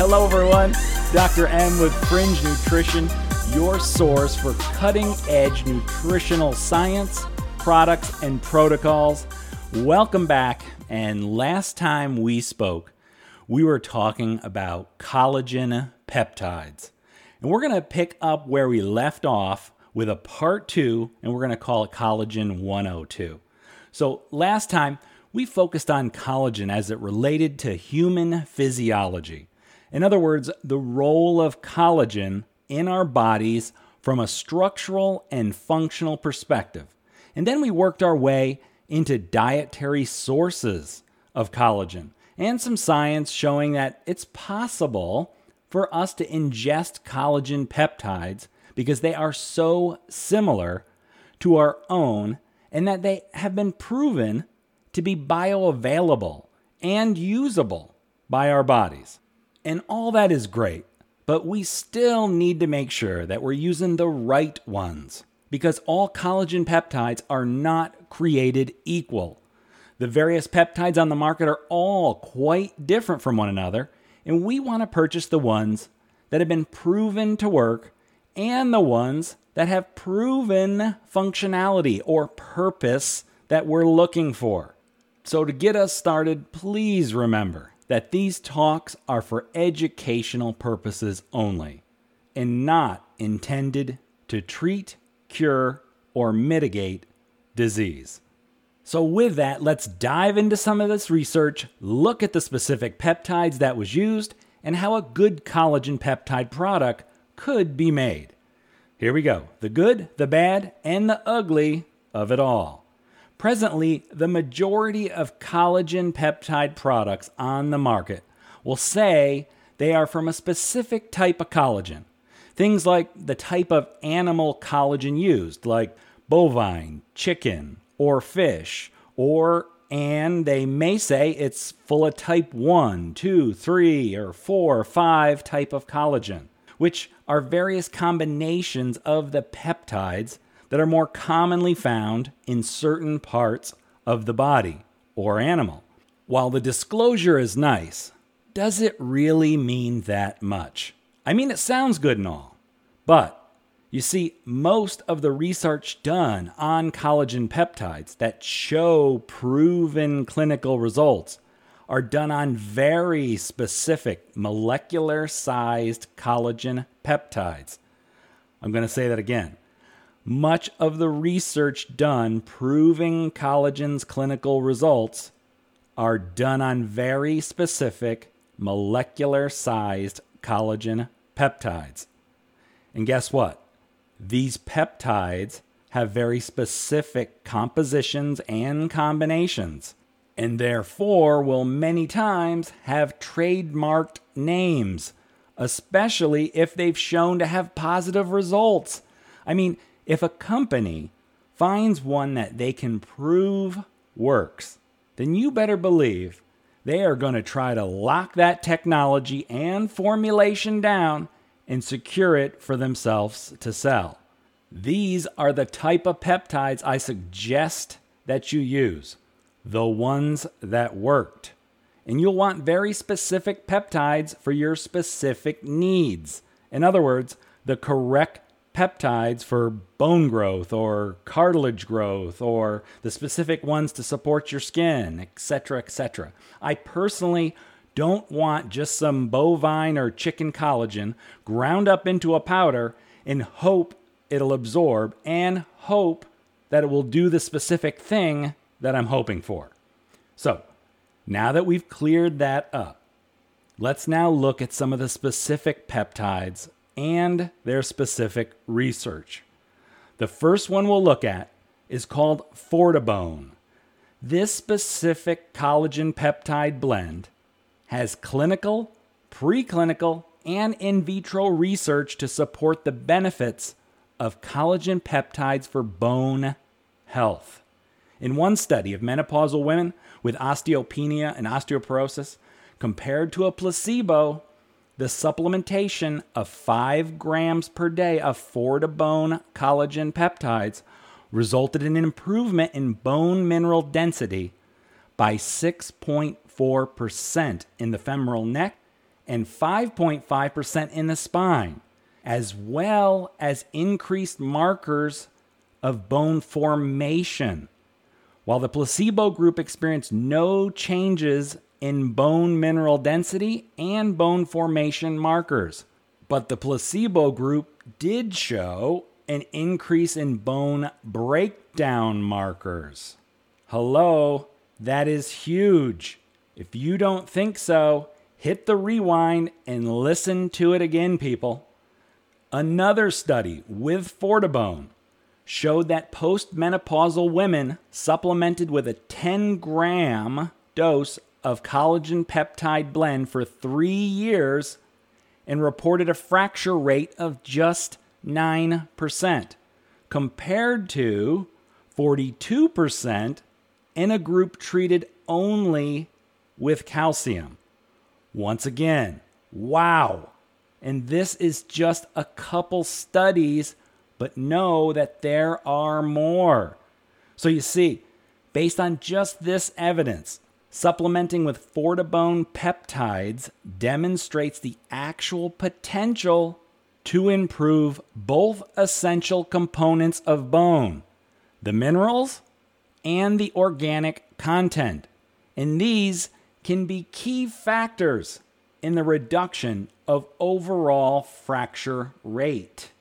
Hello, everyone. Dr. M with Fringe Nutrition, your source for cutting edge nutritional science, products, and protocols. Welcome back. And last time we spoke, we were talking about collagen peptides. And we're going to pick up where we left off with a part two, and we're going to call it Collagen 102. So, last time we focused on collagen as it related to human physiology. In other words, the role of collagen in our bodies from a structural and functional perspective. And then we worked our way into dietary sources of collagen and some science showing that it's possible for us to ingest collagen peptides because they are so similar to our own and that they have been proven to be bioavailable and usable by our bodies. And all that is great, but we still need to make sure that we're using the right ones because all collagen peptides are not created equal. The various peptides on the market are all quite different from one another, and we want to purchase the ones that have been proven to work and the ones that have proven functionality or purpose that we're looking for. So, to get us started, please remember that these talks are for educational purposes only and not intended to treat, cure, or mitigate disease. So, with that, let's dive into some of this research, look at the specific peptides that was used, and how a good collagen peptide product could be made. Here we go the good, the bad, and the ugly of it all. Presently, the majority of collagen peptide products on the market will say they are from a specific type of collagen. Things like the type of animal collagen used, like bovine, chicken, or fish, or and they may say it's full of type 1, 2, 3, or 4, 5 type of collagen, which are various combinations of the peptides that are more commonly found in certain parts of the body or animal. While the disclosure is nice, does it really mean that much? I mean, it sounds good and all, but you see, most of the research done on collagen peptides that show proven clinical results are done on very specific molecular sized collagen peptides. I'm going to say that again. Much of the research done proving collagen's clinical results are done on very specific molecular sized collagen peptides. And guess what? These peptides have very specific compositions and combinations, and therefore will many times have trademarked names, especially if they've shown to have positive results. I mean, if a company finds one that they can prove works, then you better believe they are going to try to lock that technology and formulation down and secure it for themselves to sell. These are the type of peptides I suggest that you use, the ones that worked. And you'll want very specific peptides for your specific needs. In other words, the correct peptides for bone growth or cartilage growth or the specific ones to support your skin, etc., etc. I personally don't want just some bovine or chicken collagen ground up into a powder and hope it'll absorb and hope that it will do the specific thing that I'm hoping for. So, now that we've cleared that up, let's now look at some of the specific peptides and their specific research. The first one we'll look at is called Fortibone. This specific collagen peptide blend has clinical, preclinical, and in vitro research to support the benefits of collagen peptides for bone health. In one study of menopausal women with osteopenia and osteoporosis, compared to a placebo, the supplementation of 5 grams per day of Fortibone collagen peptides resulted in an improvement in bone mineral density by 6.4% in the femoral neck and 5.5% in the spine, as well as increased markers of bone formation, while the placebo group experienced no changes in bone mineral density and bone formation markers. But the placebo group did show an increase in bone breakdown markers. Hello, that is huge. If you don't think so, hit the rewind and listen to it again, people. Another study with Fortibone showed that postmenopausal women supplemented with a 10 gram dose of collagen peptide blend for three years and reported a fracture rate of just 9%, compared to 42% in a group treated only with calcium. Once again, wow. And this is just a couple studies but know that there are more. So you see, based on just this evidence, supplementing with Fortibone peptides demonstrates the actual potential to improve both essential components of bone the minerals and the organic content. And these can be key factors in the reduction of overall fracture rate.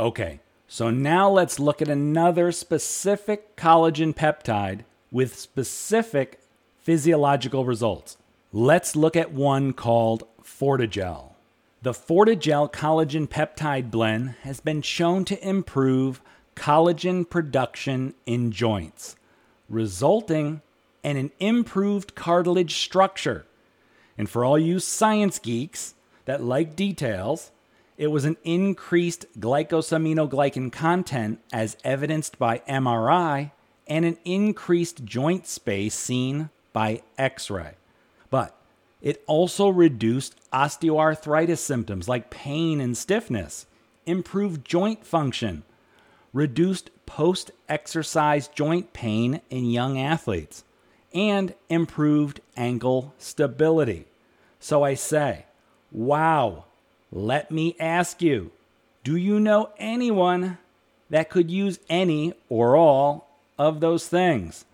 Okay, so now let's look at another specific collagen peptide with specific physiological results. Let's look at one called Fortigel. The Fortigel collagen peptide blend has been shown to improve collagen production in joints, resulting in an improved cartilage structure. And for all you science geeks that like details, it was an increased glycosaminoglycan content as evidenced by MRI and an increased joint space seen by X ray. But it also reduced osteoarthritis symptoms like pain and stiffness, improved joint function, reduced post exercise joint pain in young athletes, and improved ankle stability. So I say, wow, let me ask you do you know anyone that could use any or all of those things?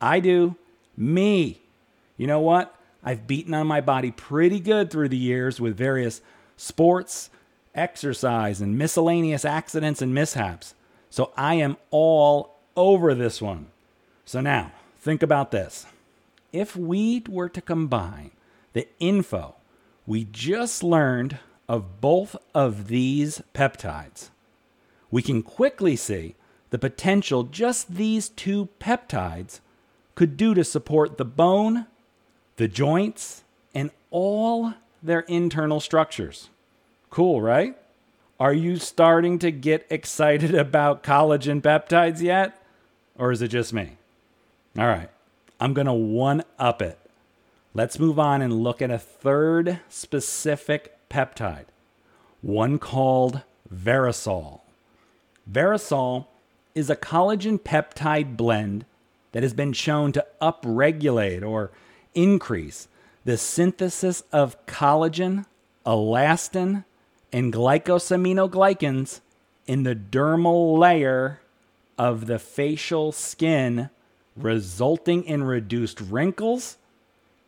I do. Me. You know what? I've beaten on my body pretty good through the years with various sports, exercise, and miscellaneous accidents and mishaps. So I am all over this one. So now, think about this. If we were to combine the info we just learned of both of these peptides, we can quickly see the potential just these two peptides could do to support the bone, the joints, and all their internal structures. Cool, right? Are you starting to get excited about collagen peptides yet? Or is it just me? All right, I'm going to one up it. Let's move on and look at a third specific peptide, one called Verisol. Verisol is a collagen peptide blend that has been shown to upregulate or increase the synthesis of collagen, elastin, and glycosaminoglycans in the dermal layer of the facial skin, resulting in reduced wrinkles,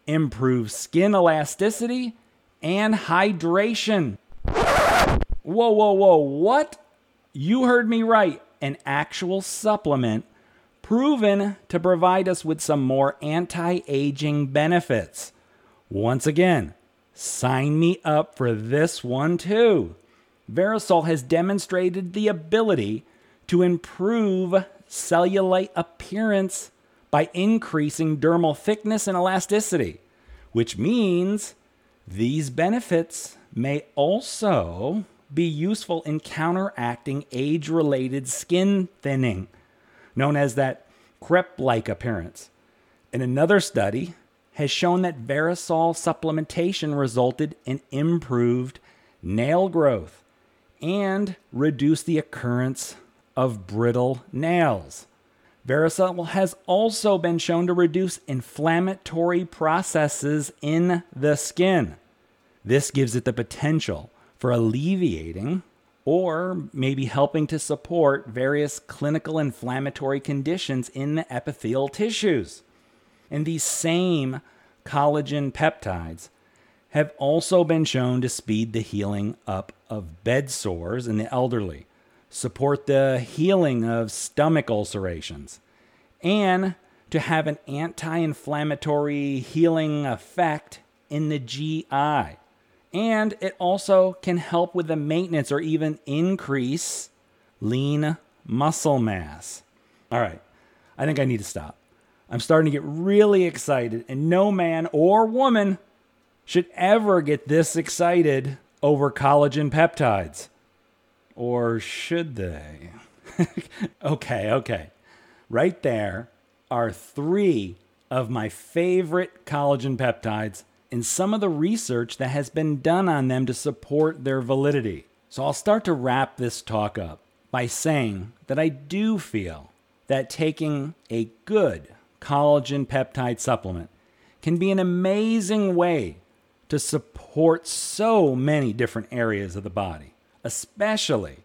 improved skin elasticity, and hydration. Whoa, whoa, whoa, what? You heard me right. An actual supplement proven to provide us with some more anti aging benefits. Once again, sign me up for this one too. Verisol has demonstrated the ability to improve cellulite appearance by increasing dermal thickness and elasticity, which means these benefits may also be useful in counteracting age related skin thinning, known as that crepe like appearance. In another study, has shown that Verisol supplementation resulted in improved nail growth and reduced the occurrence of brittle nails. Verisol has also been shown to reduce inflammatory processes in the skin. This gives it the potential for alleviating or maybe helping to support various clinical inflammatory conditions in the epithelial tissues. And these same collagen peptides have also been shown to speed the healing up of bed sores in the elderly, support the healing of stomach ulcerations, and to have an anti inflammatory healing effect in the GI. And it also can help with the maintenance or even increase lean muscle mass. All right, I think I need to stop. I'm starting to get really excited, and no man or woman should ever get this excited over collagen peptides. Or should they? okay, okay. Right there are three of my favorite collagen peptides and some of the research that has been done on them to support their validity. So I'll start to wrap this talk up by saying that I do feel that taking a good collagen peptide supplement can be an amazing way to support so many different areas of the body, especially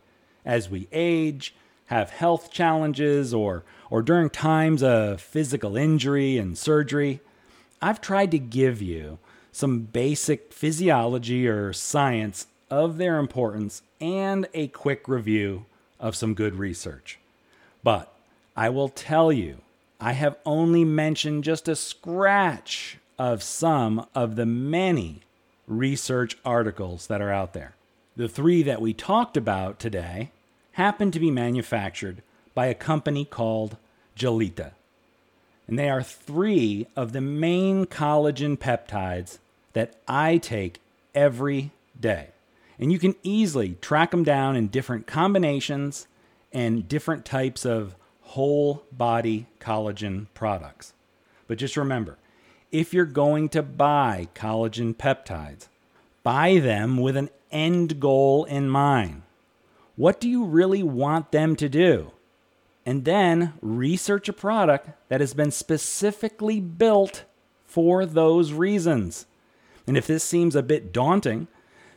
as we age, have health challenges, or, or during times of physical injury and surgery. I've tried to give you some basic physiology or science of their importance, and a quick review of some good research. But I will tell you, I have only mentioned just a scratch of some of the many research articles that are out there. The three that we talked about today happen to be manufactured by a company called Gelita. And they are three of the main collagen peptides that I take every day. And you can easily track them down in different combinations and different types of whole body collagen products. But just remember if you're going to buy collagen peptides, buy them with an end goal in mind. What do you really want them to do? And then research a product that has been specifically built for those reasons. And if this seems a bit daunting,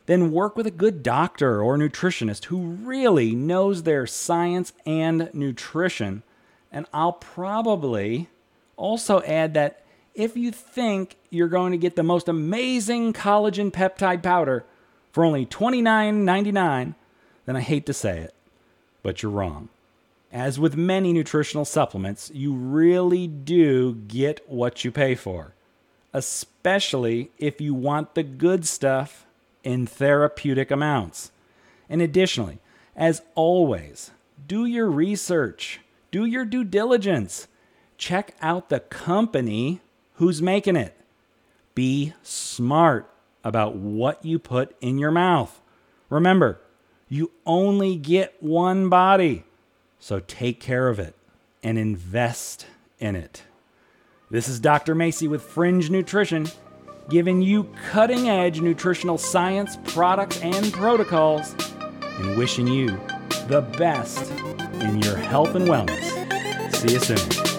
then work with a good doctor or nutritionist who really knows their science and nutrition. And I'll probably also add that if you think you're going to get the most amazing collagen peptide powder for only $29.99, then I hate to say it, but you're wrong. As with many nutritional supplements, you really do get what you pay for especially if you want the good stuff in therapeutic amounts. And additionally, as always, do your research, do your due diligence, check out the company who's making it. Be smart about what you put in your mouth. Remember, you only get one body, so take care of it and invest in it. This is Dr. Macy with Fringe Nutrition, giving you cutting edge nutritional science, products, and protocols, and wishing you the best in your health and wellness. See you soon.